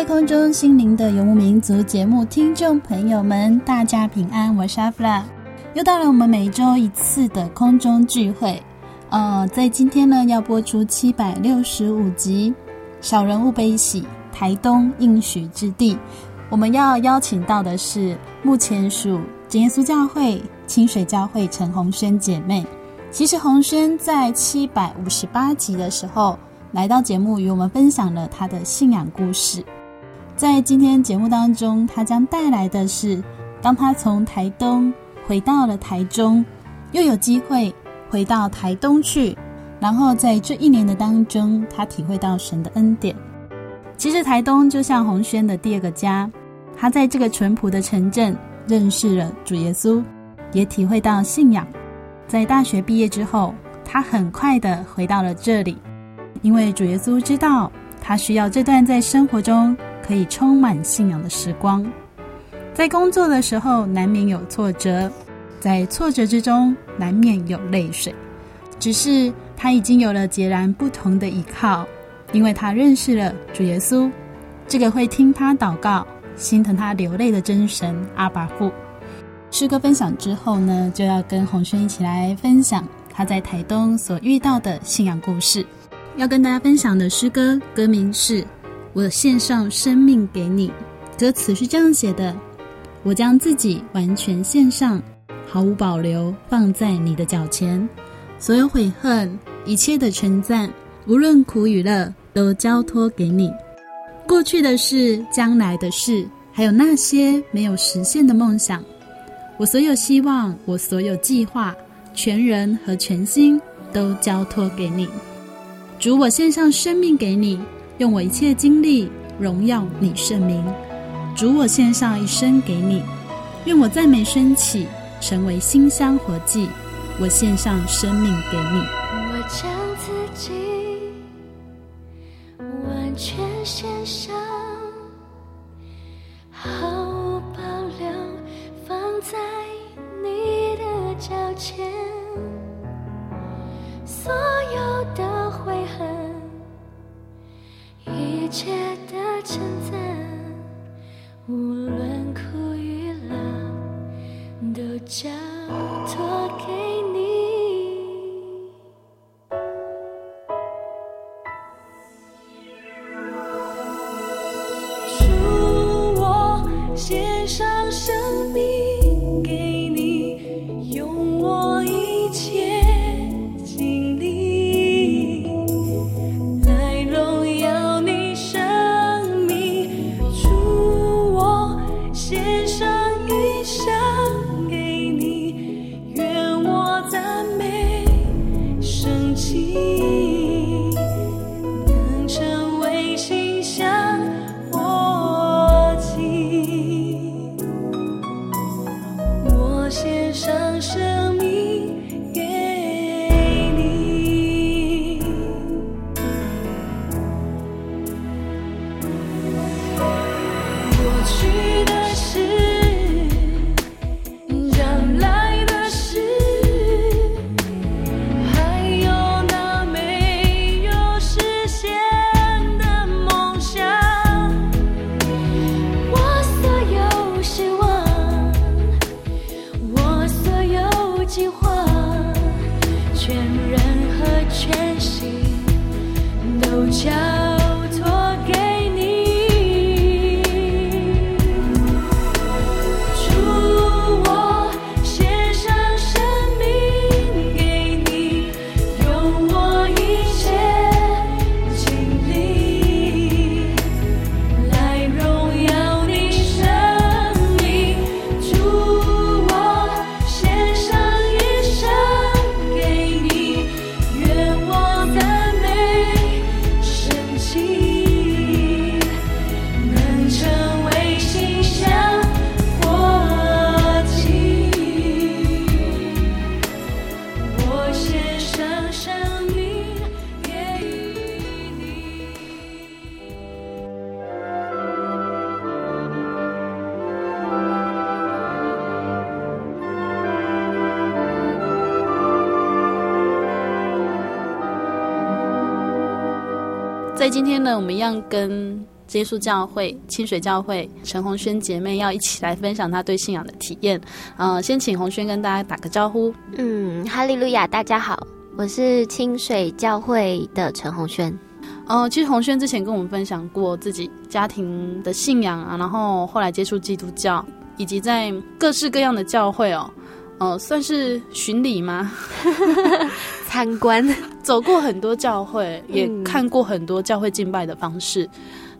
在空中心灵的游牧民族节目听众朋友们，大家平安，我是阿弗拉，又到了我们每周一次的空中聚会。呃，在今天呢，要播出七百六十五集《小人物悲喜》台东应许之地。我们要邀请到的是目前属耶稣教会清水教会陈红轩姐妹。其实红轩在七百五十八集的时候，来到节目，与我们分享了他的信仰故事。在今天节目当中，他将带来的是，当他从台东回到了台中，又有机会回到台东去，然后在这一年的当中，他体会到神的恩典。其实台东就像红轩的第二个家，他在这个淳朴的城镇认识了主耶稣，也体会到信仰。在大学毕业之后，他很快的回到了这里。因为主耶稣知道他需要这段在生活中可以充满信仰的时光，在工作的时候难免有挫折，在挫折之中难免有泪水，只是他已经有了截然不同的依靠，因为他认识了主耶稣，这个会听他祷告、心疼他流泪的真神阿爸父。诗歌分享之后呢，就要跟红轩一起来分享他在台东所遇到的信仰故事。要跟大家分享的诗歌歌名是《我献上生命给你》，歌词是这样写的：我将自己完全献上，毫无保留放在你的脚前，所有悔恨，一切的称赞，无论苦与乐，都交托给你。过去的事，将来的事，还有那些没有实现的梦想，我所有希望，我所有计划，全人和全心都交托给你。主，我献上生命给你，用我一切精力荣耀你圣名。主，我献上一生给你，愿我赞美升起，成为馨香活祭。我献上生命给你。我在今天呢，我们一样跟耶稣教会清水教会陈红轩姐妹要一起来分享她对信仰的体验。呃，先请红轩跟大家打个招呼。嗯，哈利路亚，大家好，我是清水教会的陈红轩。呃，其实红轩之前跟我们分享过自己家庭的信仰啊，然后后来接触基督教，以及在各式各样的教会哦。哦，算是巡礼吗？参观，走过很多教会，也看过很多教会敬拜的方式，嗯、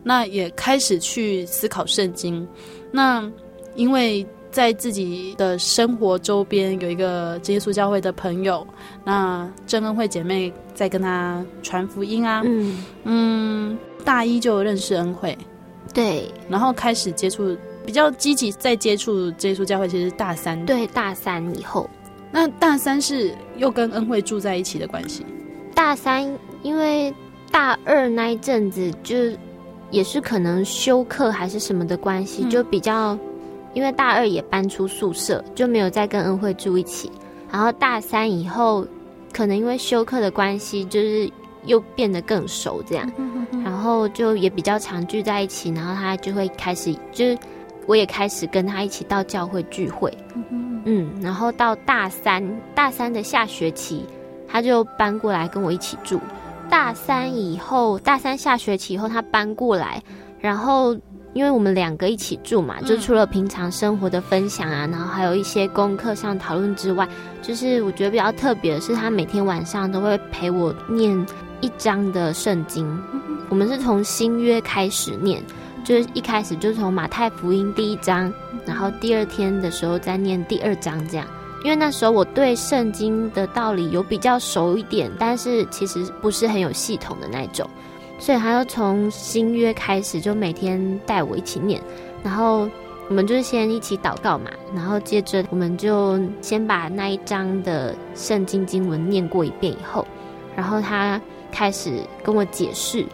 那也开始去思考圣经。那因为在自己的生活周边有一个耶稣教会的朋友，那正恩惠姐妹在跟他传福音啊，嗯，嗯，大一就认识恩惠，对，然后开始接触。比较积极在接触耶稣教会，其实是大三。对，大三以后，那大三是又跟恩惠住在一起的关系。大三因为大二那一阵子就也是可能休课还是什么的关系，嗯、就比较因为大二也搬出宿舍，就没有再跟恩惠住一起。然后大三以后，可能因为休课的关系，就是又变得更熟这样，然后就也比较常聚在一起。然后他就会开始就是。我也开始跟他一起到教会聚会，嗯，然后到大三，大三的下学期，他就搬过来跟我一起住。大三以后，大三下学期以后，他搬过来，然后因为我们两个一起住嘛，就除了平常生活的分享啊，然后还有一些功课上讨论之外，就是我觉得比较特别的是，他每天晚上都会陪我念一章的圣经。我们是从新约开始念。就是一开始就从马太福音第一章，然后第二天的时候再念第二章这样。因为那时候我对圣经的道理有比较熟一点，但是其实不是很有系统的那种，所以他要从新约开始，就每天带我一起念。然后我们就是先一起祷告嘛，然后接着我们就先把那一章的圣经经文念过一遍以后，然后他开始跟我解释，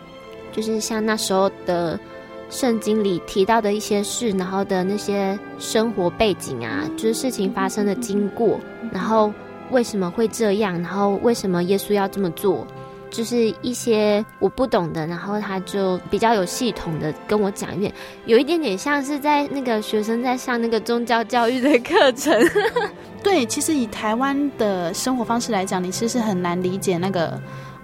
就是像那时候的。圣经里提到的一些事，然后的那些生活背景啊，就是事情发生的经过，然后为什么会这样，然后为什么耶稣要这么做，就是一些我不懂的，然后他就比较有系统的跟我讲一遍，有一点点像是在那个学生在上那个宗教教育的课程。对，其实以台湾的生活方式来讲，你其实是很难理解那个。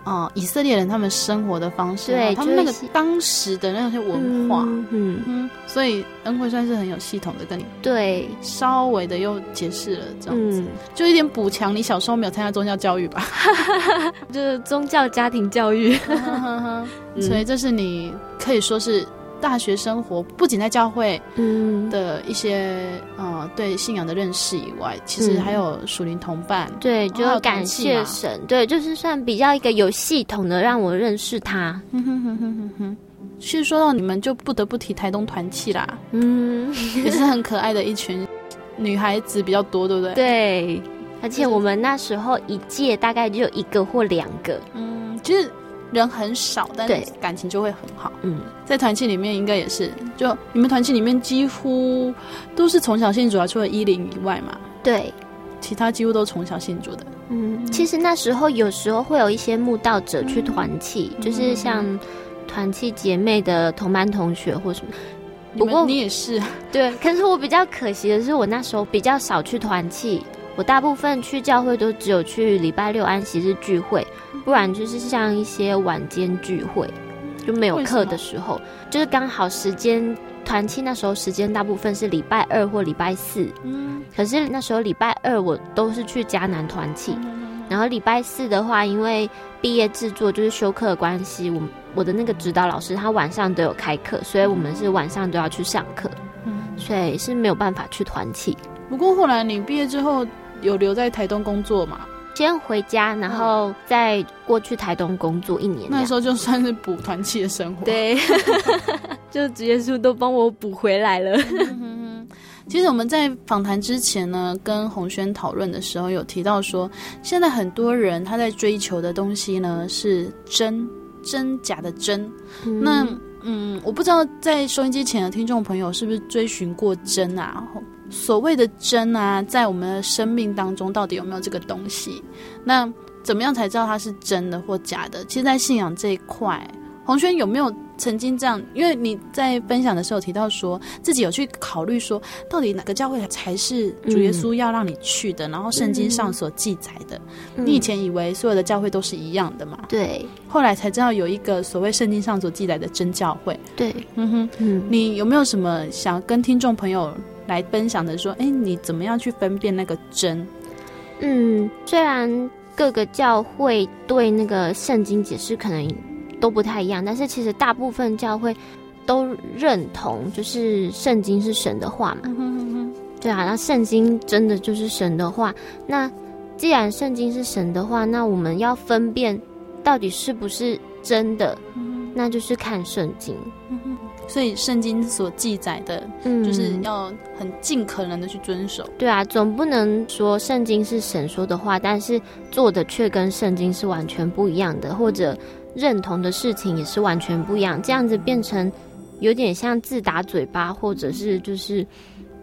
哦，以色列人他们生活的方式，对，他们那个当时的那些文化，嗯嗯，嗯，所以恩惠算是很有系统的跟你对稍微的又解释了这样子，嗯、就一点补强你小时候没有参加宗教教育吧，就是宗教家庭教育 所以这是你可以说是。大学生活不仅在教会的一些、嗯、呃对信仰的认识以外，其实还有属灵同伴。嗯、对，就要感谢神。对，就是算比较一个有系统的让我认识他。哼哼哼哼哼。其实说到你们，就不得不提台东团契啦。嗯，也是很可爱的一群女孩子比较多，对不对？对，而且我们那时候一届大概就有一个或两个。嗯，其实。人很少，但是感情就会很好。嗯，在团契里面应该也是，就你们团契里面几乎都是从小信主啊，除了一零以外嘛。对，其他几乎都从小信主的。嗯，其实那时候有时候会有一些慕道者去团契，嗯、就是像团契姐妹的同班同学或什么。不过你也是，对。可是我比较可惜的是，我那时候比较少去团契，我大部分去教会都只有去礼拜六安息日聚会，不然就是像一些晚间聚会，就没有课的时候，就是刚好时间团契那时候时间大部分是礼拜二或礼拜四。嗯。可是那时候礼拜二我都是去迦南团契，然后礼拜四的话，因为毕业制作就是休课的关系，我。我的那个指导老师，他晚上都有开课，所以我们是晚上都要去上课，嗯，所以是没有办法去团契。不过后来你毕业之后有留在台东工作嘛？先回家，然后再过去台东工作一年。那时候就算是补团契的生活，对，就职业书都帮我补回来了。其实我们在访谈之前呢，跟洪轩讨论的时候有提到说，现在很多人他在追求的东西呢是真。真假的真，嗯，那嗯，我不知道在收音机前的听众朋友是不是追寻过真啊？所谓的真啊，在我们的生命当中到底有没有这个东西？那怎么样才知道它是真的或假的？其实，在信仰这一块。红轩有没有曾经这样？因为你在分享的时候提到说自己有去考虑说，到底哪个教会才是主耶稣要让你去的？嗯、然后圣经上所记载的、嗯，你以前以为所有的教会都是一样的嘛？对。后来才知道有一个所谓圣经上所记载的真教会。对，嗯哼，嗯。你有没有什么想跟听众朋友来分享的？说，哎，你怎么样去分辨那个真？嗯，虽然各个教会对那个圣经解释可能。都不太一样，但是其实大部分教会都认同，就是圣经是神的话嘛。嗯哼哼哼。对啊，那圣经真的就是神的话。那既然圣经是神的话，那我们要分辨到底是不是真的，嗯、那就是看圣经。嗯、所以圣经所记载的，嗯，就是要很尽可能的去遵守。对啊，总不能说圣经是神说的话，但是做的却跟圣经是完全不一样的，或者。认同的事情也是完全不一样，这样子变成有点像自打嘴巴，或者是就是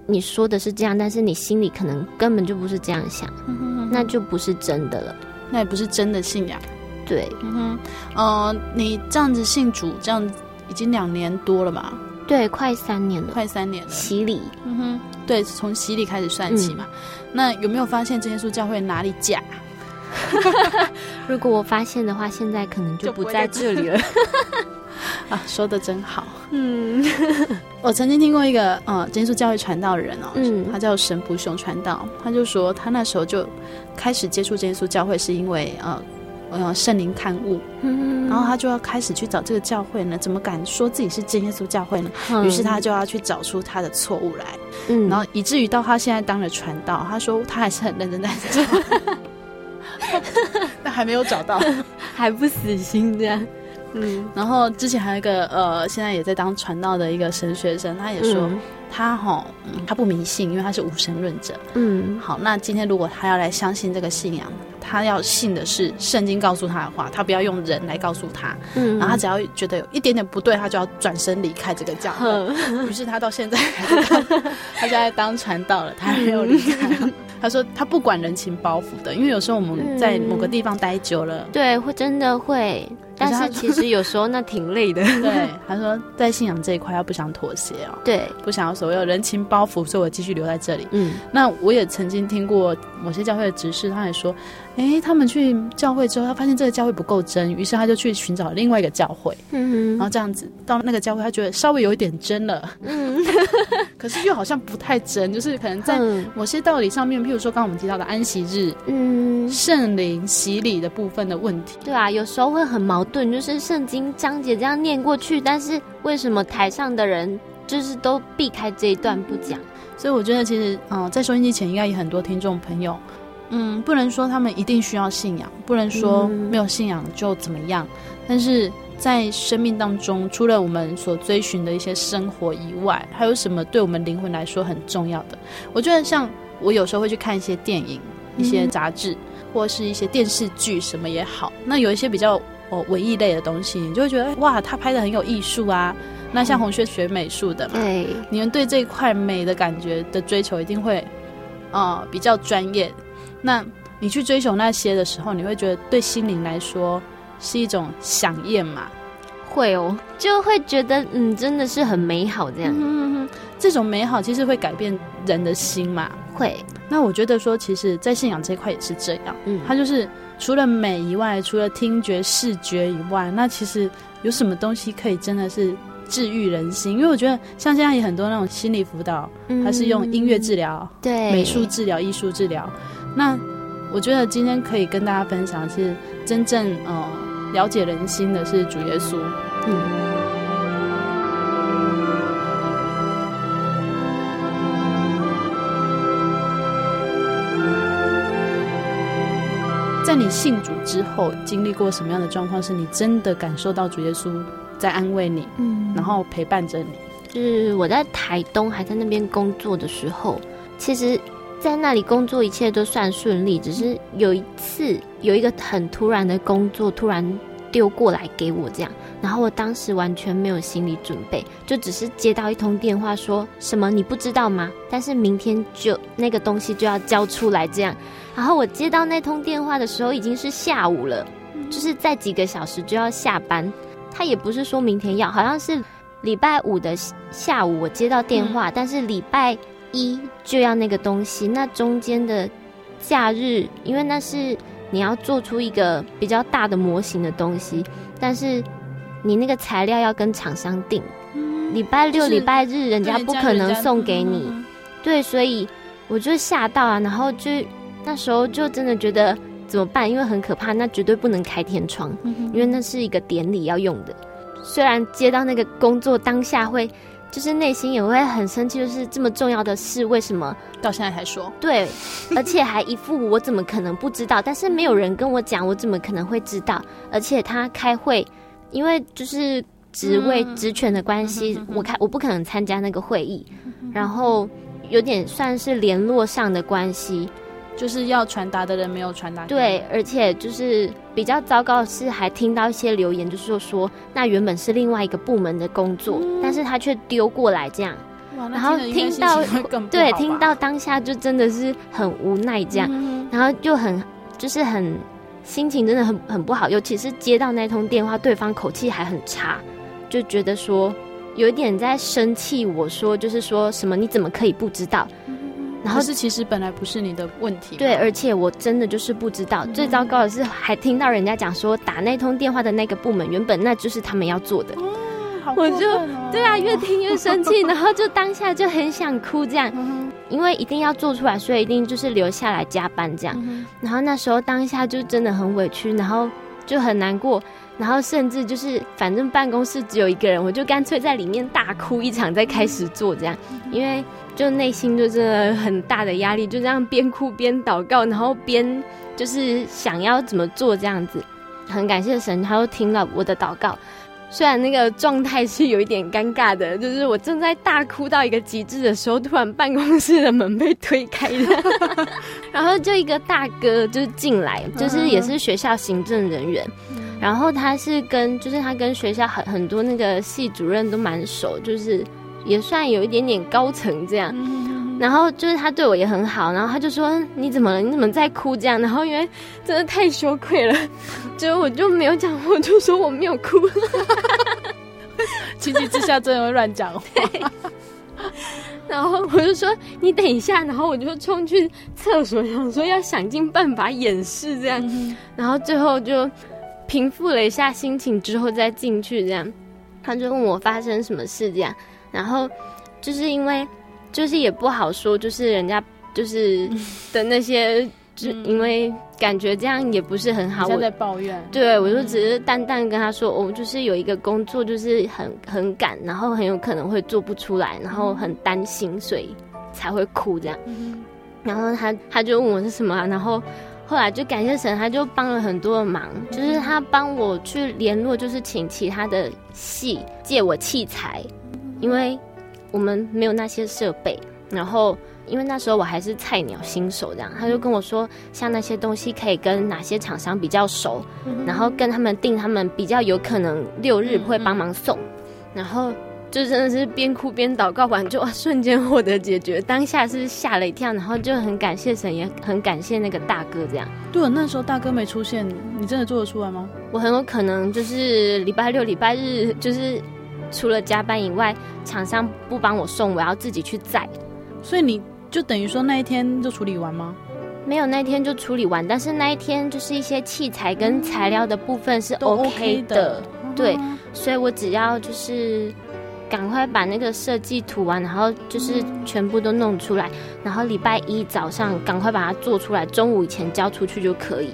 你说的是这样，但是你心里可能根本就不是这样想，嗯哼嗯哼，那就不是真的了，那也不是真的信仰。对，嗯哼，呃，你这样子信主，这样已经两年多了吧？对，快三年了，快三年了。洗礼，嗯哼，对，从洗礼开始算起嘛。嗯、那有没有发现真耶稣教会哪里假？如果我发现的话，现在可能就不在这里了。啊，说的真好。嗯，我曾经听过一个呃，真耶稣教会传道人哦，嗯，他叫神福雄传道，他就说他那时候就开始接触真耶稣教会，是因为呃呃圣灵勘误，嗯，然后他就要开始去找这个教会呢，怎么敢说自己是真耶稣教会呢？于、嗯、是他就要去找出他的错误来，嗯，然后以至于到他现在当了传道，他说他还是很认真在做。但还没有找到，还不死心这样。嗯，然后之前还有一个呃，现在也在当传道的一个神学生，他也说、嗯、他哈、嗯，他不迷信，因为他是无神论者。嗯，好，那今天如果他要来相信这个信仰，他要信的是圣经告诉他的话，他不要用人来告诉他。嗯，然后他只要觉得有一点点不对，他就要转身离开这个教会。嗯、于是他到现在他现 在当传道了，他还没有离开。他说他不管人情包袱的，因为有时候我们在某个地方待久了，嗯、对，会真的会。但是其实有时候那挺累的。对，他说在信仰这一块，他不想妥协哦。对，不想要所谓的人情包袱，所以我继续留在这里。嗯，那我也曾经听过某些教会的执事，他也说，哎，他们去教会之后，他发现这个教会不够真，于是他就去寻找另外一个教会。嗯，然后这样子到那个教会，他觉得稍微有一点真了。嗯，可是又好像不太真，就是可能在某些道理上面，譬如说刚刚我们提到的安息日，嗯，圣灵洗礼的部分的问题。对啊，有时候会很矛盾。就是圣经章节这样念过去，但是为什么台上的人就是都避开这一段不讲？所以我觉得其实，嗯、呃，在收音机前应该有很多听众朋友，嗯，不能说他们一定需要信仰，不能说没有信仰就怎么样，嗯、但是在生命当中，除了我们所追寻的一些生活以外，还有什么对我们灵魂来说很重要的？我觉得像我有时候会去看一些电影、一些杂志，嗯、或是一些电视剧，什么也好，那有一些比较。哦文艺类的东西，你就会觉得哇，他拍的很有艺术啊。那像红轩学美术的嘛，对，你们对这一块美的感觉的追求一定会，呃，比较专业。那你去追求那些的时候，你会觉得对心灵来说是一种饗宴嘛？会哦，就会觉得嗯，真的是很美好这样。嗯这种美好其实会改变人的心嘛？会。那我觉得说，其实，在信仰这一块也是这样。嗯，它就是除了美以外，除了听觉、视觉以外，那其实有什么东西可以真的是？治愈人心，因为我觉得像现在有很多那种心理辅导，它是用音乐治疗、对美术治疗、艺术治疗。那我觉得今天可以跟大家分享的是，真正呃了解人心的是主耶稣。嗯，在你信主之后，经历过什么样的状况，是你真的感受到主耶稣在安慰你？嗯。然后陪伴着你，就是我在台东还在那边工作的时候，其实，在那里工作一切都算顺利，只是有一次有一个很突然的工作突然丢过来给我这样，然后我当时完全没有心理准备，就只是接到一通电话，说什么你不知道吗？但是明天就那个东西就要交出来这样，然后我接到那通电话的时候已经是下午了，就是在几个小时就要下班。他也不是说明天要，好像是礼拜五的下午我接到电话，嗯、但是礼拜一就要那个东西。那中间的假日，因为那是你要做出一个比较大的模型的东西，但是你那个材料要跟厂商订。礼、嗯、拜六、礼拜日人家不可能送给你，嗯、对，所以我就吓到啊，然后就那时候就真的觉得。怎么办？因为很可怕，那绝对不能开天窗，因为那是一个典礼要用的。虽然接到那个工作当下会，就是内心也会很生气，就是这么重要的事，为什么到现在才说？对，而且还一副我怎么可能不知道？但是没有人跟我讲，我怎么可能会知道？而且他开会，因为就是职位职权的关系，我开我不可能参加那个会议，然后有点算是联络上的关系。就是要传达的人没有传达。对，而且就是比较糟糕的是，还听到一些留言，就是说说那原本是另外一个部门的工作，嗯、但是他却丢过来这样。然后听到对，听到当下就真的是很无奈这样，嗯、然后就很就是很心情真的很很不好，尤其是接到那通电话，对方口气还很差，就觉得说有一点在生气。我说就是说什么你怎么可以不知道？然后是其实本来不是你的问题，对，而且我真的就是不知道。嗯、最糟糕的是，还听到人家讲说，打那通电话的那个部门原本那就是他们要做的。我就 对啊，越听越生气，然后就当下就很想哭这样，嗯、因为一定要做出来，所以一定就是留下来加班这样。嗯、然后那时候当下就真的很委屈，然后就很难过。然后甚至就是，反正办公室只有一个人，我就干脆在里面大哭一场，再开始做这样，因为就内心就真的很大的压力，就这样边哭边祷告，然后边就是想要怎么做这样子。很感谢神，他又听了我的祷告。虽然那个状态是有一点尴尬的，就是我正在大哭到一个极致的时候，突然办公室的门被推开了，然后就一个大哥就进来，就是也是学校行政人员。然后他是跟，就是他跟学校很很多那个系主任都蛮熟，就是也算有一点点高层这样。然后就是他对我也很好，然后他就说，你怎么了？你怎么在哭这样？然后因为真的太羞愧了，就我就没有讲，我就说我没有哭。情急之下真的会乱讲 话。然后我就说你等一下，然后我就冲去厕所，想说要想尽办法掩饰这样。然后最后就。平复了一下心情之后再进去，这样，他就问我发生什么事，这样，然后就是因为就是也不好说，就是人家就是 的那些，就因为感觉这样也不是很好，我在抱怨，对，我就只是淡淡跟他说，我、哦、就是有一个工作就是很很赶，然后很有可能会做不出来，然后很担心，所以才会哭这样，然后他他就问我是什么、啊，然后。后来就感谢神，他就帮了很多的忙，就是他帮我去联络，就是请其他的系借我器材，因为我们没有那些设备。然后因为那时候我还是菜鸟新手，这样他就跟我说，像那些东西可以跟哪些厂商比较熟，嗯、然后跟他们定，他们比较有可能六日会帮忙送，嗯、然后。就真的是边哭边祷告完，就瞬间获得解决。当下是吓了一跳，然后就很感谢神，也很感谢那个大哥。这样，对，那时候大哥没出现，你真的做得出来吗？我很有可能就是礼拜六、礼拜日，就是除了加班以外，厂商不帮我送，我要自己去载。所以你就等于说那一天就处理完吗？没有，那一天就处理完，但是那一天就是一些器材跟材料的部分是 OK 的，嗯 OK、的对，所以我只要就是。赶快把那个设计图完，然后就是全部都弄出来，然后礼拜一早上赶快把它做出来，中午以前交出去就可以。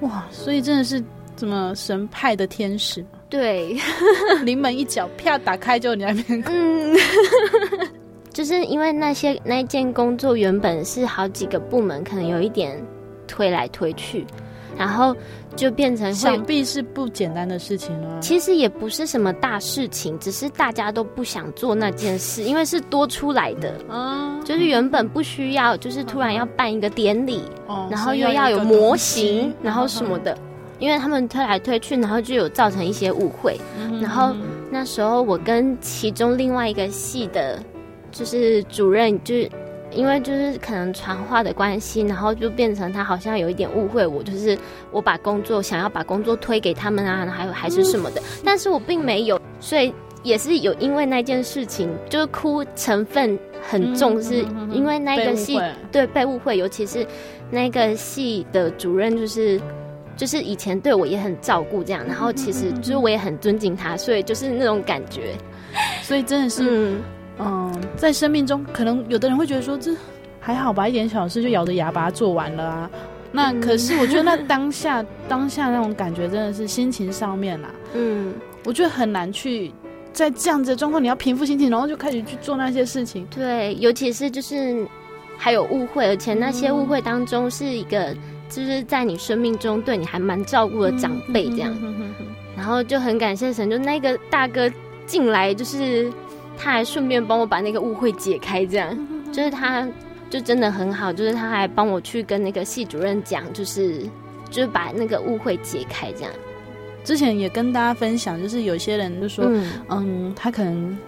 哇，所以真的是怎么神派的天使？对，临门一脚，啪打开就你那边。嗯，就是因为那些那件工作原本是好几个部门，可能有一点推来推去，然后。就变成想必是不简单的事情了。其实也不是什么大事情，只是大家都不想做那件事，因为是多出来的。嗯，就是原本不需要，就是突然要办一个典礼，哦，然后又要有模型，然后什么的，因为他们推来推去，然后就有造成一些误会。然后那时候我跟其中另外一个系的，就是主任就是。因为就是可能传话的关系，然后就变成他好像有一点误会我，就是我把工作想要把工作推给他们啊，还有还是什么的，但是我并没有，所以也是有因为那件事情，就是哭成分很重，是因为那个系对被误会，尤其是那个系的主任就是就是以前对我也很照顾这样，然后其实就是我也很尊敬他，所以就是那种感觉，所以真的是。嗯嗯，在生命中，可能有的人会觉得说，这还好吧，一点小事就咬着牙把它做完了啊。那可是我觉得那当下 当下那种感觉真的是心情上面啊，嗯，我觉得很难去在这样子的状况，你要平复心情，然后就开始去做那些事情。对，尤其是就是还有误会，而且那些误会当中是一个就是在你生命中对你还蛮照顾的长辈这样，然后就很感谢神，就那个大哥进来就是。他还顺便帮我把那个误会解开，这样就是他，就真的很好，就是他还帮我去跟那个系主任讲，就是就是把那个误会解开，这样。之前也跟大家分享，就是有些人就说，嗯，嗯，他可能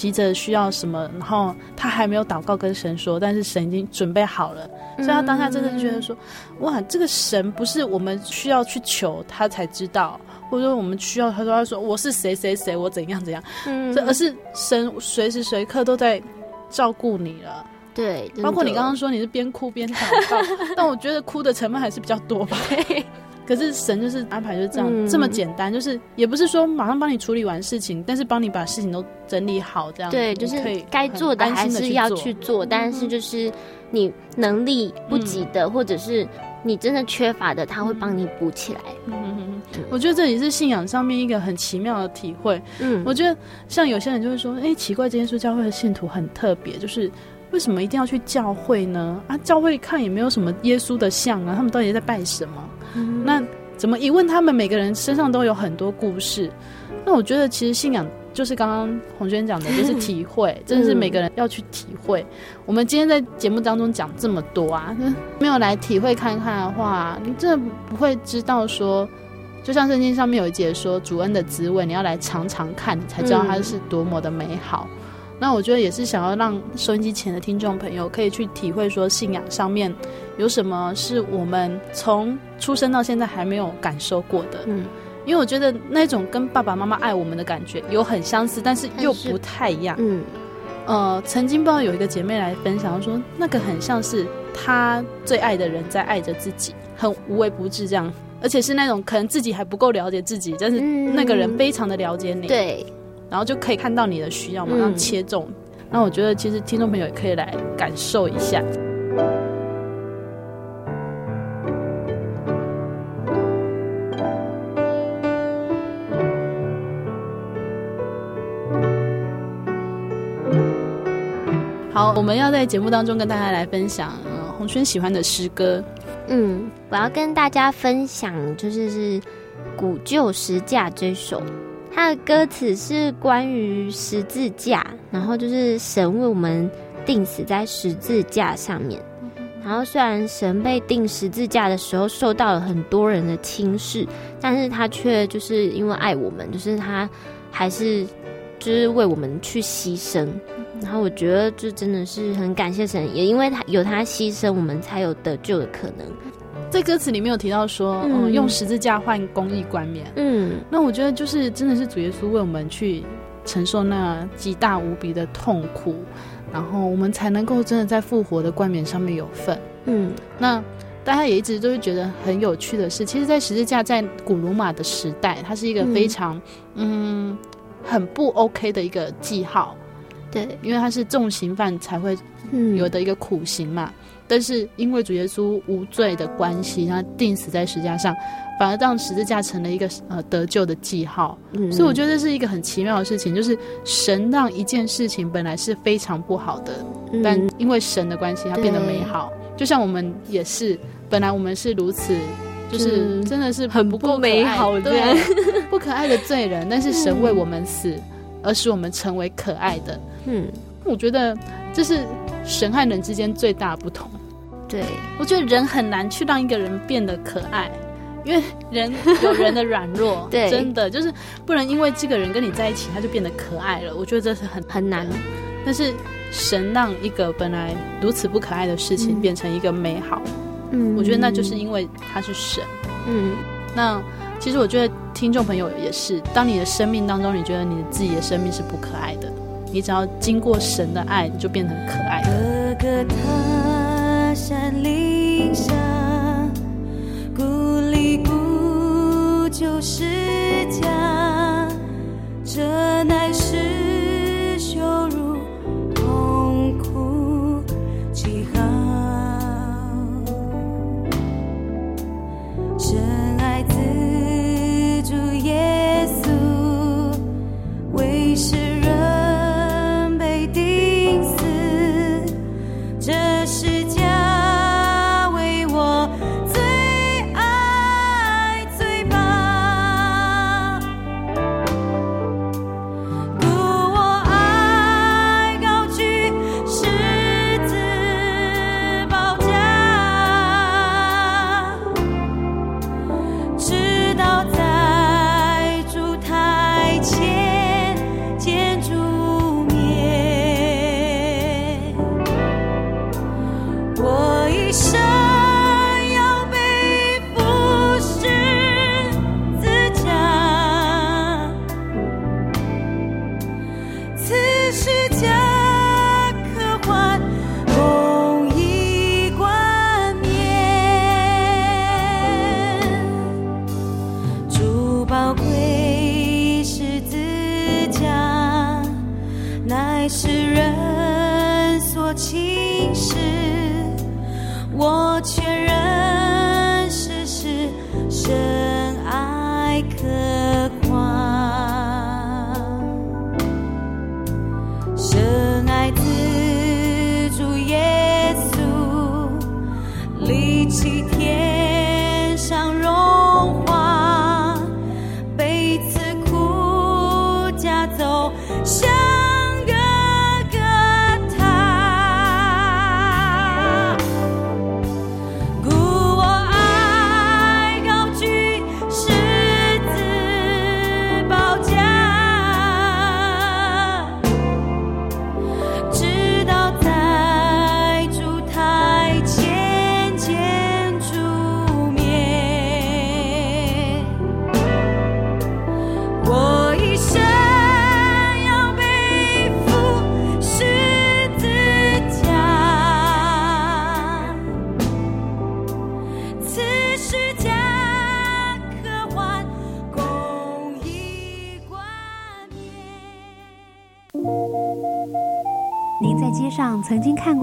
急着需要什么，然后他还没有祷告跟神说，但是神已经准备好了，所以他当下真的觉得说，哇，这个神不是我们需要去求他才知道。或者说我们需要，他说他说我是谁谁谁，我怎样怎样，嗯，这而是神随时随刻都在照顾你了，对，包括你刚刚说你是边哭边祷告，但我觉得哭的成分还是比较多吧。可是神就是安排就是这样，嗯、这么简单，就是也不是说马上帮你处理完事情，但是帮你把事情都整理好，这样对，就是该做的还是要去做，但是就是你能力不及的，嗯、或者是。你真的缺乏的，他会帮你补起来。嗯嗯嗯，我觉得这也是信仰上面一个很奇妙的体会。嗯，我觉得像有些人就会说，哎、欸，奇怪，这间耶稣教会的信徒很特别，就是为什么一定要去教会呢？啊，教会看也没有什么耶稣的像啊，他们到底在拜什么？嗯、那怎么一问他们，每个人身上都有很多故事。那我觉得其实信仰。就是刚刚洪轩讲的，就是体会，真的是每个人要去体会。我们今天在节目当中讲这么多啊，没有来体会看看的话，你真的不会知道说，就像圣经上面有一节说主恩的滋味，你要来尝尝看，你才知道它是多么的美好。那我觉得也是想要让收音机前的听众朋友可以去体会说，信仰上面有什么是我们从出生到现在还没有感受过的。嗯。因为我觉得那种跟爸爸妈妈爱我们的感觉有很相似，但是又不太一样。嗯，呃，曾经不知道有一个姐妹来分享说，那个很像是她最爱的人在爱着自己，很无微不至这样，而且是那种可能自己还不够了解自己，但是那个人非常的了解你，对，然后就可以看到你的需要，马上切中。那我觉得其实听众朋友也可以来感受一下。好，我们要在节目当中跟大家来分享，呃，红轩喜欢的诗歌。嗯，我要跟大家分享，就是是《古旧十架》这首，它的歌词是关于十字架，然后就是神为我们钉死在十字架上面。然后虽然神被钉十字架的时候受到了很多人的轻视，但是他却就是因为爱我们，就是他还是就是为我们去牺牲。然后我觉得这真的是很感谢神，也因为他有他牺牲，我们才有得救的可能。在歌词里面有提到说，嗯，嗯，用十字架换公益冠冕。嗯，那我觉得就是真的是主耶稣为我们去承受那极大无比的痛苦。然后我们才能够真的在复活的冠冕上面有份。嗯，那大家也一直都是觉得很有趣的是，其实，在十字架在古罗马的时代，它是一个非常嗯，嗯很不 OK 的一个记号。对，因为它是重刑犯才会有的一个苦刑嘛。嗯、但是因为主耶稣无罪的关系，他钉死在十字架上。反而让十字架成了一个呃得救的记号，嗯，所以我觉得这是一个很奇妙的事情，就是神让一件事情本来是非常不好的，嗯，但因为神的关系，它变得美好。就像我们也是，本来我们是如此，就是真的是很不够美好的，对，不可爱的罪人，但是神为我们死，嗯，而使我们成为可爱的。嗯，我觉得这是神和人之间最大的不同。对，我觉得人很难去让一个人变得可爱。因为人有人的软弱，对，真的就是不能因为这个人跟你在一起，他就变得可爱了。我觉得这是很很难。但是神让一个本来如此不可爱的事情变成一个美好，嗯，我觉得那就是因为他是神。嗯，那其实我觉得听众朋友也是，当你的生命当中，你觉得你自己的生命是不可爱的，你只要经过神的爱，你就变成可爱的。山林下，故里不就是家？这乃是。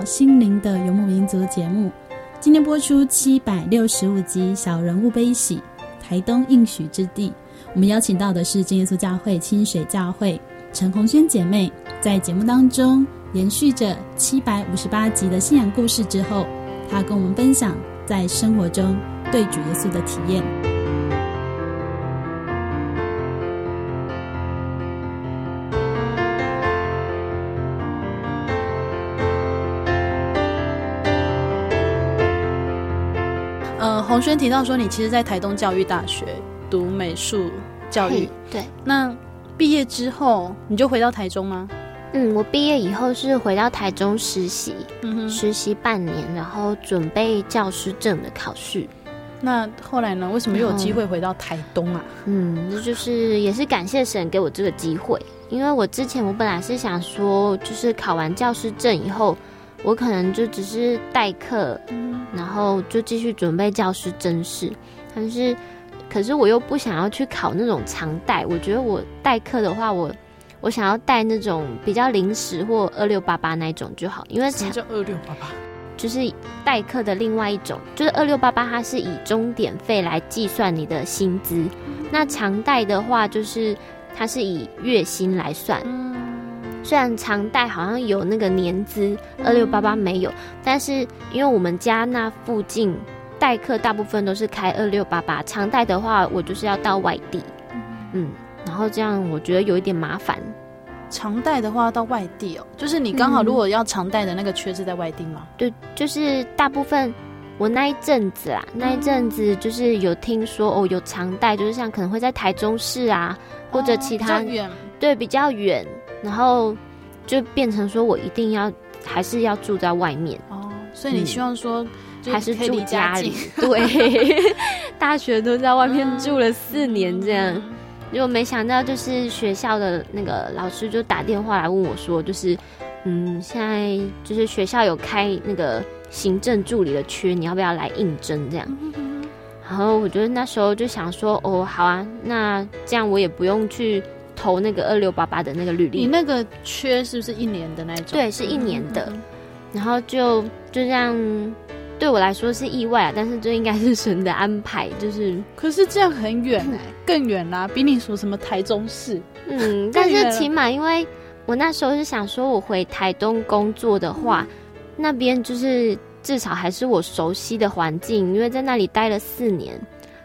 《心灵的游牧民族》节目。今天播出七百六十五集《小人物悲喜》，台东应许之地。我们邀请到的是真耶稣教会清水教会陈红轩姐妹，在节目当中延续着七百五十八集的信仰故事之后，她跟我们分享在生活中对主耶稣的体验。呃，洪轩提到说，你其实，在台东教育大学读美术教育，对，那毕业之后你就回到台中吗？嗯，我毕业以后是回到台中实习，嗯，实习半年，然后准备教师证的考试。那后来呢？为什么又有机会回到台东啊？嗯，这就是也是感谢神给我这个机会，因为我之前我本来是想说，就是考完教师证以后，我可能就只是代课，然后就继续准备教师甄试。但是，可是我又不想要去考那种常代，我觉得我代课的话，我我想要带那种比较临时或二六八八那种就好，因为什么叫二六八八？就是代课的另外一种，就是二六八八，它是以钟点费来计算你的薪资。那常代的话，就是它是以月薪来算。虽然长代好像有那个年资，二六八八没有，但是因为我们家那附近代课大部分都是开二六八八，长代的话，我就是要到外地，嗯，然后这样我觉得有一点麻烦。长代的话到外地哦，就是你刚好如果要长代的那个缺是在外地吗？对，就是大部分我那一阵子啦，那一阵子就是有听说哦，有长代，就是像可能会在台中市啊，或者其他，对，比较远，然后就变成说我一定要还是要住在外面哦，所以你希望说、嗯、还是住家里，对，大学都在外面住了四年这样。嗯结果没想到，就是学校的那个老师就打电话来问我说，就是，嗯，现在就是学校有开那个行政助理的缺，你要不要来应征？这样。然后我觉得那时候就想说，哦，好啊，那这样我也不用去投那个二六八八的那个履历。你那个缺是不是一年的那种？对，是一年的。然后就就这样。对我来说是意外啊，但是这应该是神的安排，就是。可是这样很远哎、欸，更远啦，比你说什么台中市。嗯，但是起码因为我那时候是想说，我回台东工作的话，嗯、那边就是至少还是我熟悉的环境，因为在那里待了四年，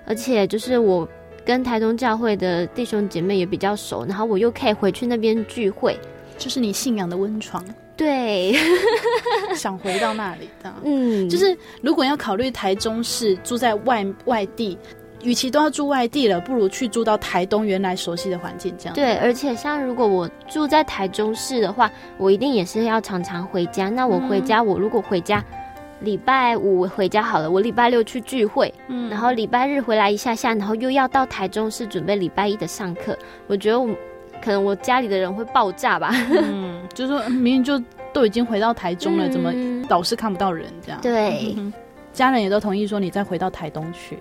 而且就是我跟台中教会的弟兄姐妹也比较熟，然后我又可以回去那边聚会，就是你信仰的温床。对，想回到那里，的，嗯，就是如果要考虑台中市住在外外地，与其都要住外地了，不如去住到台东原来熟悉的环境，这样。对，而且像如果我住在台中市的话，我一定也是要常常回家。那我回家，嗯、我如果回家，礼拜五回家好了，我礼拜六去聚会，嗯，然后礼拜日回来一下下，然后又要到台中市准备礼拜一的上课，我觉得我。可能我家里的人会爆炸吧，嗯，就是说明明就都已经回到台中了，嗯、怎么老是看不到人这样？对、嗯，家人也都同意说你再回到台东去。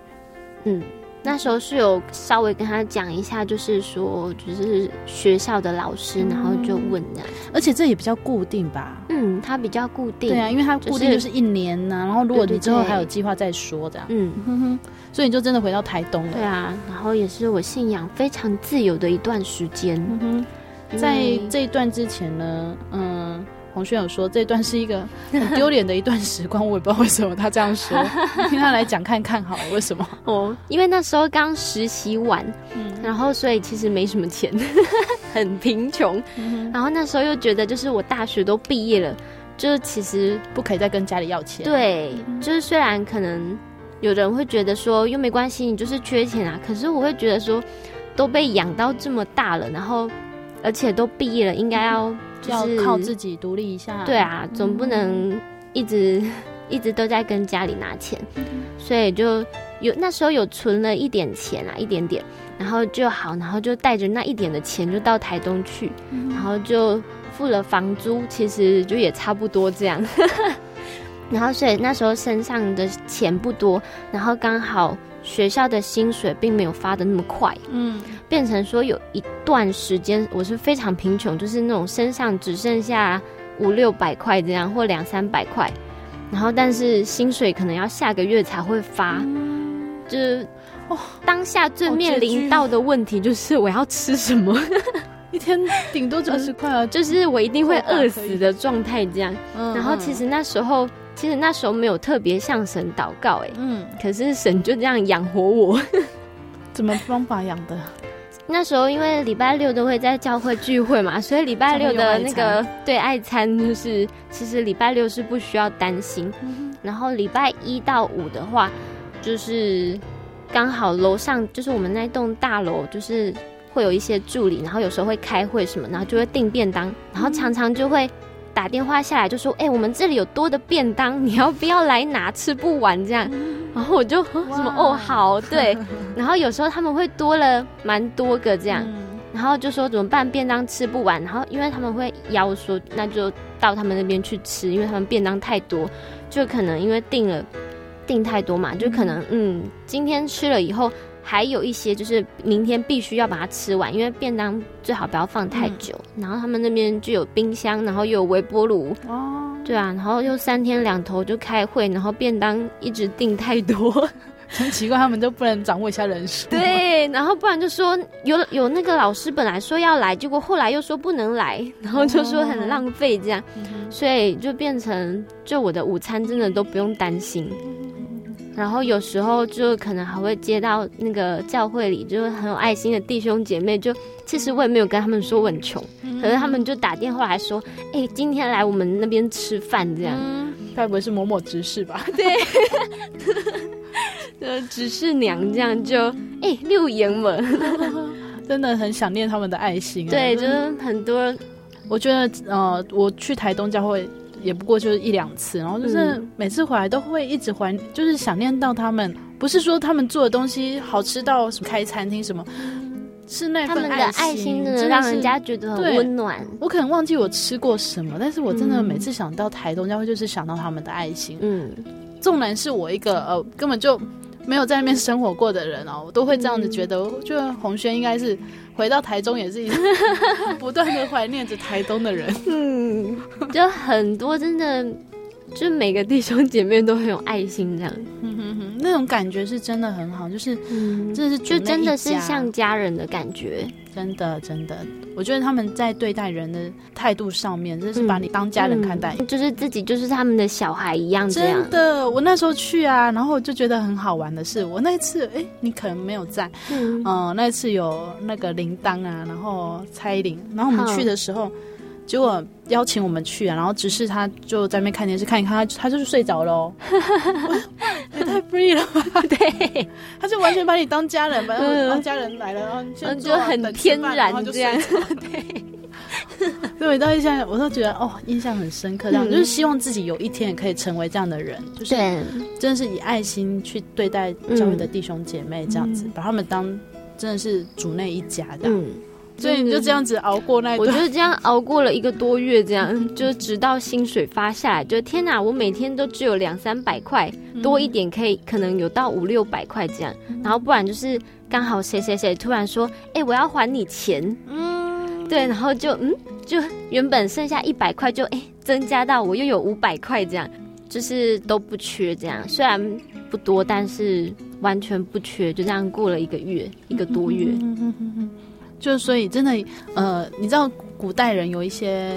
嗯，那时候是有稍微跟他讲一下，就是说，就是学校的老师，然后就问的，而且这也比较固定吧？嗯，他比较固定，对啊，因为他固定就是一年呐、啊，就是、然后如果你之后还有计划再说这样，嗯哼哼，所以你就真的回到台东了，对啊，然后也是我信仰非常自由的一段时间，嗯哼，在这一段之前呢，嗯。洪轩有说，这段是一个很 丢脸的一段时光，我也不知道为什么他这样说，听他来讲看看好了，为什么？哦，因为那时候刚实习完，嗯，然后所以其实没什么钱，很贫穷，嗯、然后那时候又觉得就是我大学都毕业了，就是其实不可以再跟家里要钱，对，就是虽然可能有人会觉得说又没关系，你就是缺钱啊，可是我会觉得说都被养到这么大了，然后而且都毕业了，应该要。嗯要靠自己独立一下，对啊，总不能一直、嗯、一直都在跟家里拿钱，嗯、所以就有那时候有存了一点钱啊，一点点，然后就好，然后就带着那一点的钱就到台东去，嗯、然后就付了房租，其实就也差不多这样，然后所以那时候身上的钱不多，然后刚好。学校的薪水并没有发得那么快，嗯，变成说有一段时间我是非常贫穷，就是那种身上只剩下五六百块这样，或两三百块，然后但是薪水可能要下个月才会发，嗯、就是哦，当下最面临到的问题就是我要吃什么，一天顶多二十块啊，就是我一定会饿死的状态这样，然后其实那时候。其实那时候没有特别向神祷告，哎，嗯，可是神就这样养活我，怎么方法养的？那时候因为礼拜六都会在教会聚会嘛，所以礼拜六的那个对爱餐就是，其实礼拜六是不需要担心，嗯、然后礼拜一到五的话，就是刚好楼上就是我们那栋大楼，就是会有一些助理，然后有时候会开会什么，然后就会订便当，然后常常就会。打电话下来就说：“哎、欸，我们这里有多的便当，你要不要来拿？吃不完这样。”然后我就什么哦好对，然后有时候他们会多了蛮多个这样，然后就说怎么办？便当吃不完，然后因为他们会邀说，那就到他们那边去吃，因为他们便当太多，就可能因为订了订太多嘛，就可能嗯今天吃了以后。还有一些就是明天必须要把它吃完，因为便当最好不要放太久。嗯、然后他们那边就有冰箱，然后又有微波炉。哦，对啊，然后又三天两头就开会，然后便当一直订太多，很奇怪，他们都不能掌握一下人数。对，然后不然就说有有那个老师本来说要来，结果后来又说不能来，然后就说很浪费这样，哦、所以就变成就我的午餐真的都不用担心。然后有时候就可能还会接到那个教会里就是很有爱心的弟兄姐妹，就其实我也没有跟他们说我很穷，嗯、可是他们就打电话来说，哎、欸，今天来我们那边吃饭这样，该不会是某某执事吧？对，呃，执事娘这样就哎六言文，真的很想念他们的爱心、啊。对，就是很多，我觉得呃，我去台东教会。也不过就是一两次，然后就是每次回来都会一直怀，就是想念到他们。不是说他们做的东西好吃到什么开餐厅什么，是那份爱心，他们的爱心真的让人家觉得很温暖。我可能忘记我吃过什么，但是我真的每次想到台东教会，就是想到他们的爱心。嗯，纵然是我一个呃根本就没有在那边生活过的人哦，我都会这样子觉得。我觉得洪轩应该是。回到台中也是一不断的怀念着台东的人，嗯，就很多真的，就每个弟兄姐妹都很有爱心这样，嗯哼哼，那种感觉是真的很好，就是，嗯，这是就真的是像家人的感觉。真的，真的，我觉得他们在对待人的态度上面，真是把你当家人看待，嗯嗯，就是自己就是他们的小孩一样。真的，我那时候去啊，然后就觉得很好玩的是，我那一次，哎，你可能没有在，嗯，呃，那次有那个铃铛啊，然后蔡依林，然后我们去的时候。结果邀请我们去啊，然后只是他就在那边看电视看一看，他他就是睡着了，也太 free 了吧？对，他就完全把你当家人，把当家人来了，然后你就很天然这样。对，所以我到现在我都觉得哦，印象很深刻，这样就是希望自己有一天也可以成为这样的人，就是真的是以爱心去对待教会的弟兄姐妹，这样子把他们当真的是主内一家的。所以你就这样子熬过那一段。我就这样熬过了一个多月，这样就直到薪水发下来，就天哪，我每天都只有两三百块，多一点可以可能有到五六百块这样，然后不然就是刚好谁谁谁突然说，哎、欸，我要还你钱，嗯，对，然后就嗯，就原本剩下一百块就哎、欸、增加到我又有五百块这样，就是都不缺这样，虽然不多，但是完全不缺，就这样过了一个月，一个多月。就所以真的，呃，你知道古代人有一些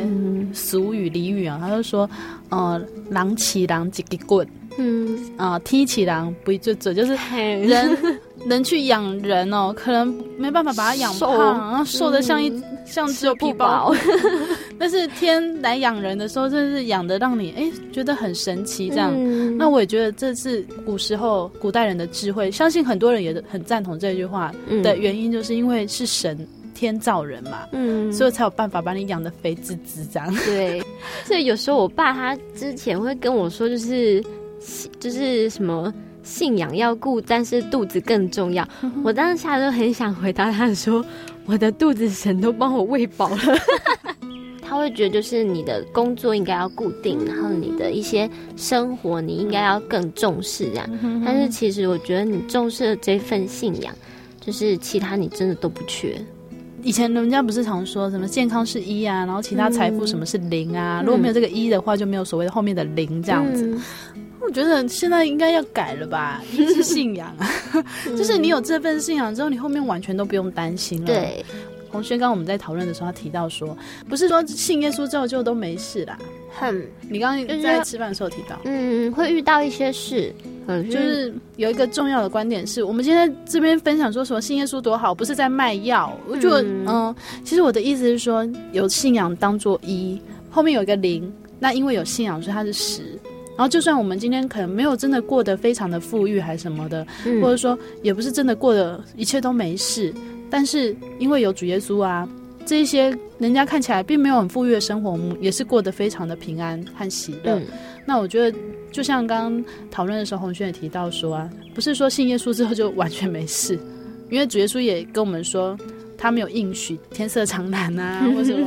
俗语俚语啊，他就说，呃，狼骑狼几个棍，嗯。啊、呃，天起狼不一只嘴，就是人人去养人哦，可能没办法把它养胖，然后瘦的像一、嗯、像只有皮包，但是天来养人的时候，真的是养的让你哎、欸、觉得很神奇这样。嗯、那我也觉得这是古时候古代人的智慧，相信很多人也很赞同这句话的原因，就是因为是神。天造人嘛，嗯，所以才有办法把你养的肥滋滋这样。对，所以有时候我爸他之前会跟我说，就是就是什么信仰要顾，但是肚子更重要。我当时下就很想回答他说，我的肚子神都帮我喂饱了。他会觉得就是你的工作应该要固定，然后你的一些生活你应该要更重视这样。但是其实我觉得你重视的这份信仰，就是其他你真的都不缺。以前人家不是常说什么健康是一啊，然后其他财富什么是零啊？嗯、如果没有这个一的话，就没有所谓的后面的零这样子。嗯、我觉得现在应该要改了吧？就是信仰啊，就是你有这份信仰之后，你后面完全都不用担心了。对，洪轩刚刚我们在讨论的时候，他提到说，不是说信耶稣之后就都没事啦。哼，你刚刚在吃饭的时候提到，嗯，会遇到一些事。嗯，就是有一个重要的观点是，我们今天这边分享说什么信耶稣多好，不是在卖药。我觉得，嗯、呃，其实我的意思是说，有信仰当做一，后面有一个零，那因为有信仰，所以它是十。然后，就算我们今天可能没有真的过得非常的富裕，还是什么的，嗯、或者说也不是真的过得一切都没事，但是因为有主耶稣啊，这一些人家看起来并没有很富裕的生活，我们也是过得非常的平安和喜乐。嗯、那我觉得。就像刚刚讨论的时候，洪轩也提到说啊，不是说信耶稣之后就完全没事，因为主耶稣也跟我们说，他没有应许天色常蓝啊，或什么，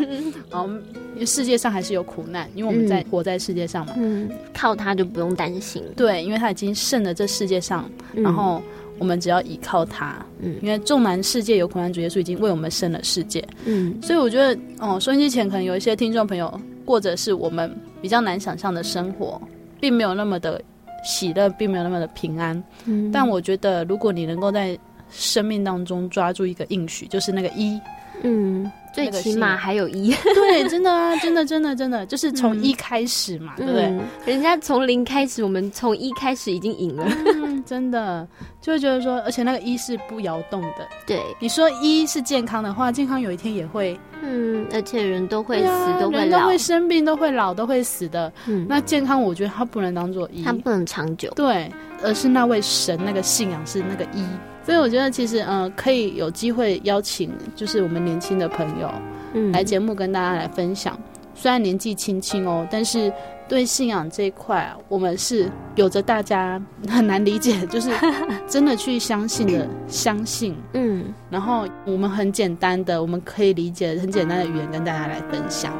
哦，因为世界上还是有苦难，因为我们在、嗯、活在世界上嘛，嗯，靠他就不用担心，对，因为他已经胜了这世界上，嗯、然后我们只要依靠他，嗯，因为纵然世界有苦难，主耶稣已经为我们生了世界，嗯，所以我觉得，哦，收音机前可能有一些听众朋友，或者是我们比较难想象的生活。并没有那么的喜乐，并没有那么的平安。嗯，但我觉得，如果你能够在生命当中抓住一个应许，就是那个一，嗯。最起码还有一，对，真的啊，真的，真的，真的，就是从一开始嘛，嗯、对不对？人家从零开始，我们从一开始已经赢了，嗯，真的，就会觉得说，而且那个一是不摇动的。对，你说一是健康的话，健康有一天也会，嗯，而且人都会死，啊、都会都会生病，都会老，都会死的。嗯，那健康，我觉得它不能当做一，它不能长久，对，而是那位神，那个信仰是那个一。所以我觉得其实，嗯、呃，可以有机会邀请，就是我们年轻的朋友，嗯，来节目跟大家来分享。虽然年纪轻轻哦，但是对信仰这一块，我们是有着大家 很难理解，就是 真的去相信的 相信，嗯，然后我们很简单的，我们可以理解很简单的语言跟大家来分享。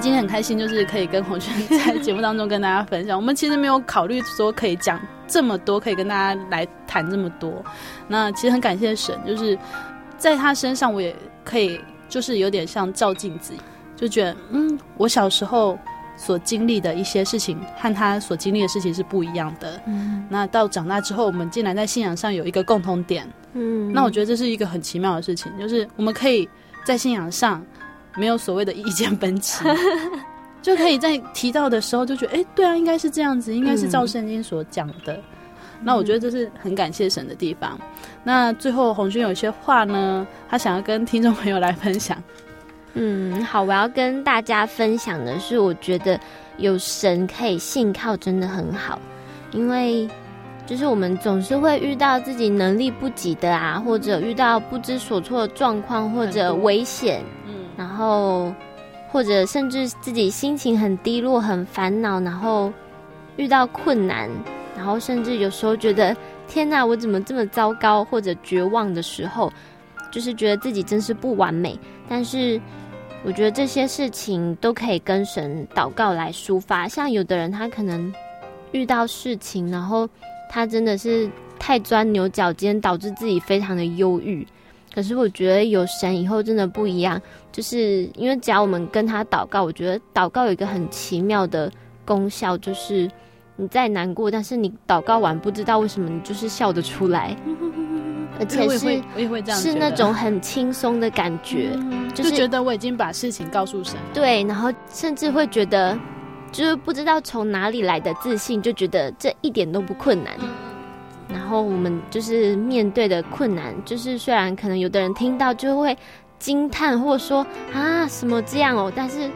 今天很开心，就是可以跟洪轩在节目当中跟大家分享。我们其实没有考虑说可以讲这么多，可以跟大家来谈这么多。那其实很感谢神，就是在他身上，我也可以就是有点像照镜子，就觉得嗯，我小时候所经历的一些事情和他所经历的事情是不一样的。嗯，那到长大之后，我们竟然在信仰上有一个共同点。嗯，那我觉得这是一个很奇妙的事情，就是我们可以在信仰上。没有所谓的意见分歧，就可以在提到的时候就觉得，哎，对啊，应该是这样子，应该是照圣经所讲的。嗯、那我觉得这是很感谢神的地方。那最后红军有一些话呢，他想要跟听众朋友来分享。嗯，好，我要跟大家分享的是，我觉得有神可以信靠真的很好，因为就是我们总是会遇到自己能力不及的啊，或者遇到不知所措的状况或者危险。然后或者甚至自己心情很低落、很烦恼，然后遇到困难，然后甚至有时候觉得天哪，我怎么这么糟糕，或者绝望的时候，就是觉得自己真是不完美。但是我觉得这些事情都可以跟神祷告来抒发。像有的人他可能遇到事情，然后他真的是太钻牛角尖，导致自己非常的忧郁。可是我觉得有神以后真的不一样，就是因为只要我们跟他祷告，我觉得祷告有一个很奇妙的功效，就是你再难过，但是你祷告完，不知道为什么你就是笑得出来，而且是是那种很轻松的感觉，就是就觉得我已经把事情告诉神，对，然后甚至会觉得就是不知道从哪里来的自信，就觉得这一点都不困难。然后我们就是面对的困难，就是虽然可能有的人听到就会惊叹，或者说啊什么这样哦，但是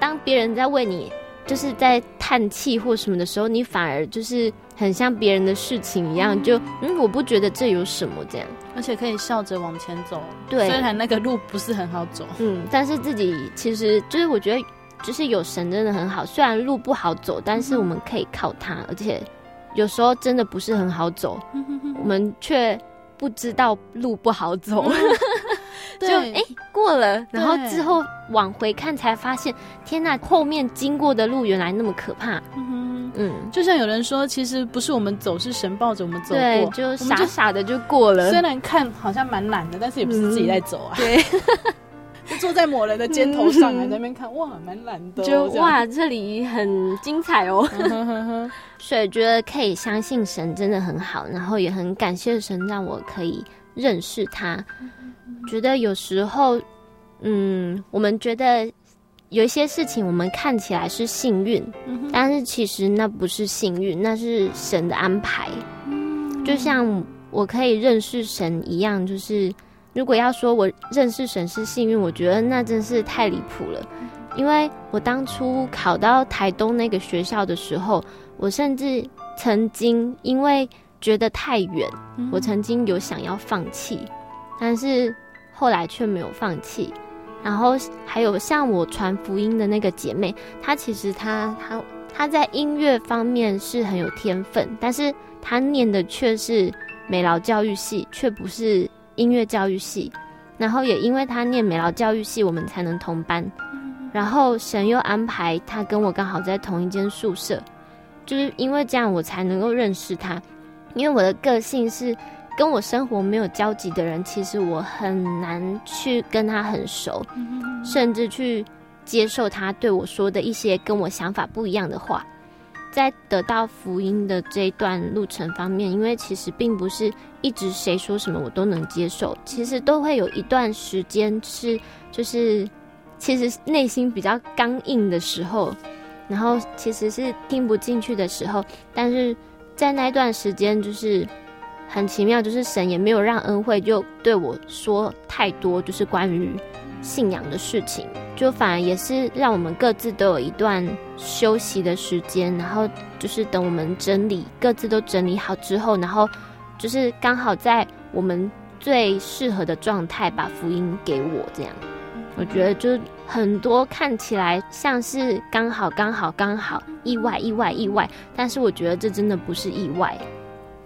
当别人在为你就是在叹气或什么的时候，你反而就是很像别人的事情一样，就嗯，我不觉得这有什么这样，而且可以笑着往前走。对，虽然那个路不是很好走，嗯，但是自己其实就是我觉得就是有神真的很好，虽然路不好走，但是我们可以靠他，而且。有时候真的不是很好走，我们却不知道路不好走，就哎、欸、过了，然后之后往回看才发现，天哪，后面经过的路原来那么可怕。嗯，就像有人说，其实不是我们走，是神抱着我们走过，对，就傻傻的就过了。虽然看好像蛮懒的，但是也不是自己在走啊。嗯、对。就坐在某人的肩头上，来在那边看，哇，蛮懒的。就哇，这里很精彩哦。所以觉得可以相信神真的很好，然后也很感谢神让我可以认识他。觉得有时候，嗯，我们觉得有一些事情我们看起来是幸运，但是其实那不是幸运，那是神的安排。就像我可以认识神一样，就是。如果要说我认识神是幸运，我觉得那真是太离谱了。因为我当初考到台东那个学校的时候，我甚至曾经因为觉得太远，我曾经有想要放弃，但是后来却没有放弃。然后还有像我传福音的那个姐妹，她其实她她她在音乐方面是很有天分，但是她念的却是美劳教育系，却不是。音乐教育系，然后也因为她念美劳教育系，我们才能同班。然后神又安排她跟我刚好在同一间宿舍，就是因为这样我才能够认识她。因为我的个性是跟我生活没有交集的人，其实我很难去跟他很熟，甚至去接受他对我说的一些跟我想法不一样的话。在得到福音的这一段路程方面，因为其实并不是一直谁说什么我都能接受，其实都会有一段时间是就是其实内心比较刚硬的时候，然后其实是听不进去的时候，但是在那段时间就是很奇妙，就是神也没有让恩惠就对我说太多，就是关于信仰的事情。就反而也是让我们各自都有一段休息的时间，然后就是等我们整理，各自都整理好之后，然后就是刚好在我们最适合的状态把福音给我，这样，我觉得就很多看起来像是刚好刚好刚好意外意外意外，但是我觉得这真的不是意外。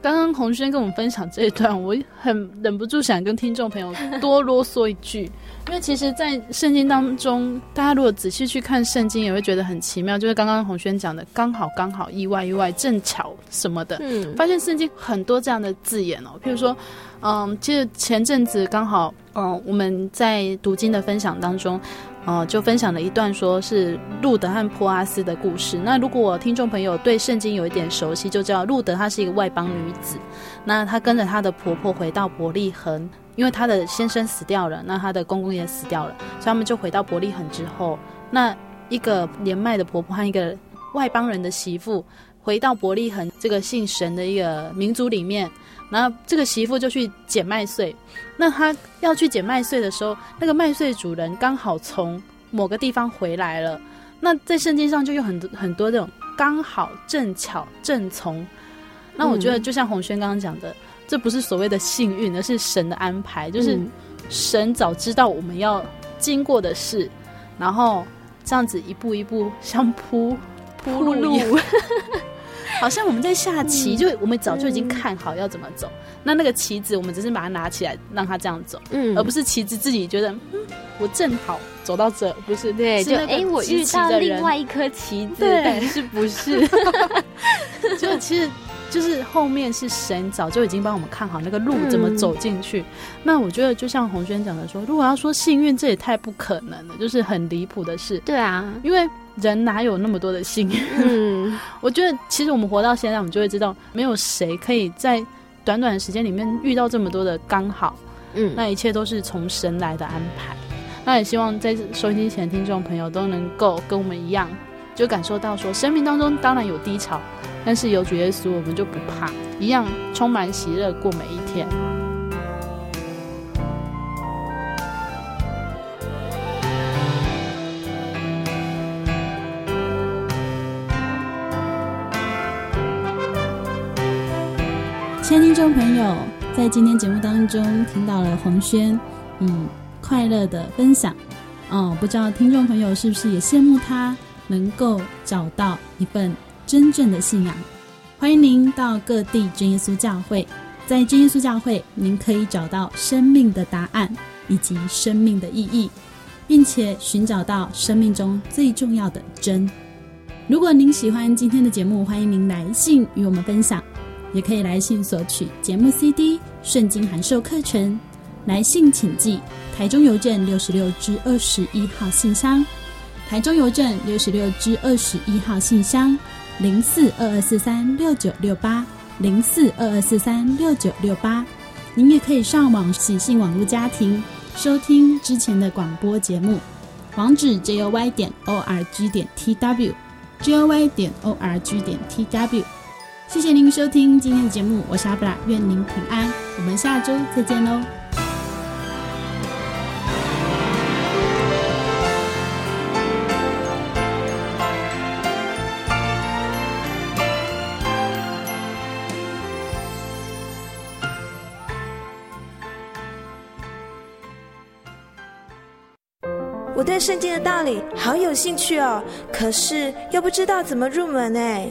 刚刚洪轩跟我们分享这一段，我很忍不住想跟听众朋友多啰嗦一句。因为其实，在圣经当中，大家如果仔细去看圣经，也会觉得很奇妙。就是刚刚洪轩讲的“刚好”“刚好”“意外”“意外”“正巧”什么的，嗯，发现圣经很多这样的字眼哦。譬如说，嗯，其实前阵子刚好，嗯，我们在读经的分享当中，哦，就分享了一段，说是路德和波阿斯的故事。那如果听众朋友对圣经有一点熟悉，就知道路德她是一个外邦女子，那她跟着她的婆婆回到伯利恒。因为她的先生死掉了，那她的公公也死掉了，所以他们就回到伯利恒之后，那一个年迈的婆婆和一个外邦人的媳妇回到伯利恒这个信神的一个民族里面，然后这个媳妇就去捡麦穗。那他要去捡麦穗的时候，那个麦穗主人刚好从某个地方回来了。那在圣经上就有很多很多这种刚好、正巧、正从。那我觉得就像洪轩刚刚讲的。这不是所谓的幸运，而是神的安排。就是神早知道我们要经过的事，然后这样子一步一步像铺铺路 好像我们在下棋，嗯、就我们早就已经看好要怎么走。嗯、那那个棋子，我们只是把它拿起来，让它这样走，嗯，而不是棋子自己觉得，嗯，我正好走到这，不是对，就哎，我遇到另外一颗棋子，对，是不是？就其实。就是后面是神早就已经帮我们看好那个路怎么走进去。嗯、那我觉得就像洪轩讲的说，如果要说幸运，这也太不可能了，就是很离谱的事。对啊，因为人哪有那么多的幸运？嗯，我觉得其实我们活到现在，我们就会知道，没有谁可以在短短的时间里面遇到这么多的刚好。嗯，那一切都是从神来的安排。那也希望在收音机前的听众朋友都能够跟我们一样，就感受到说，生命当中当然有低潮。但是有主耶稣，我们就不怕，一样充满喜乐过每一天。亲爱的听众朋友，在今天节目当中听到了红轩，嗯，快乐的分享，哦，不知道听众朋友是不是也羡慕他能够找到一份。真正的信仰，欢迎您到各地真耶稣教会。在真耶稣教会，您可以找到生命的答案以及生命的意义，并且寻找到生命中最重要的真。如果您喜欢今天的节目，欢迎您来信与我们分享，也可以来信索取节目 CD、圣经函授课程。来信请寄台中邮政六十六支二十一号信箱，台中邮政六十六支二十一号信箱。零四二二四三六九六八，零四二二四三六九六八，您也可以上网喜信网络家庭收听之前的广播节目，网址 j o y 点 o r g 点 t w，j o y 点 o r g 点 t w。谢谢您收听今天的节目，我是阿布拉，愿您平安，我们下周再见喽。我对圣经的道理好有兴趣哦，可是又不知道怎么入门哎。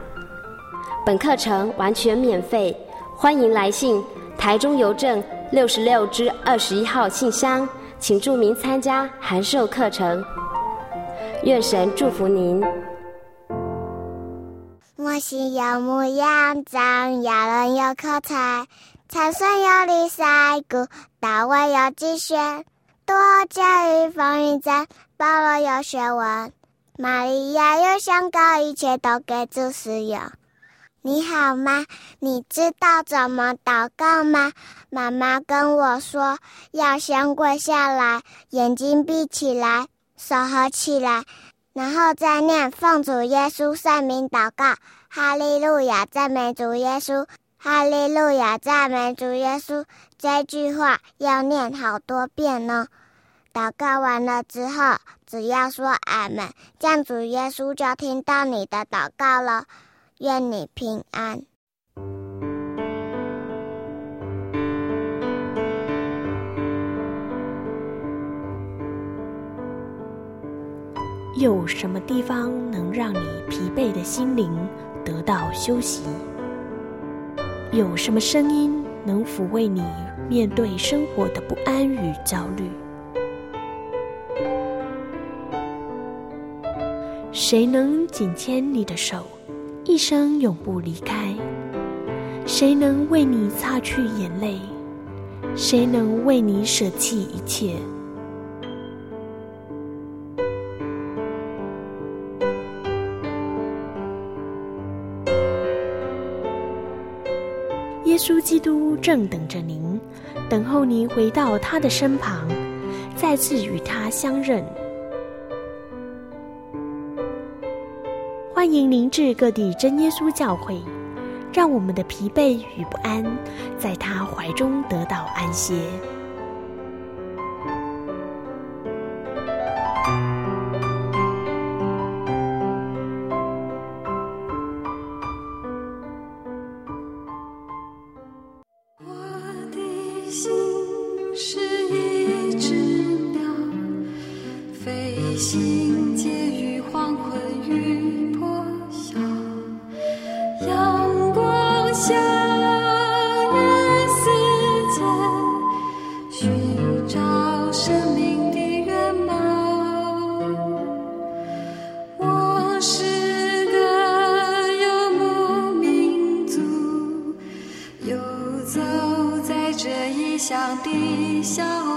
本课程完全免费，欢迎来信台中邮政六十六支二十一号信箱，请注明参加函授课程。愿神祝福您。我心有牧羊长，要人有口才，参孙有礼赛鼓，大卫有击弦，多加与风云战。保罗有学问，玛利亚有香膏，一切都给主使用。你好吗？你知道怎么祷告吗？妈妈跟我说，要先跪下来，眼睛闭起来，手合起来，然后再念奉主耶稣圣名祷告。哈利路亚，赞美主耶稣！哈利路亚，赞美主耶稣！这句话要念好多遍呢。祷告完了之后，只要说俺们，这样主耶稣就听到你的祷告了。愿你平安。有什么地方能让你疲惫的心灵得到休息？有什么声音能抚慰你面对生活的不安与焦虑？谁能紧牵你的手，一生永不离开？谁能为你擦去眼泪？谁能为你舍弃一切？耶稣基督正等着您，等候您回到他的身旁，再次与他相认。欢迎您至各地真耶稣教会，让我们的疲惫与不安，在他怀中得到安歇。的笑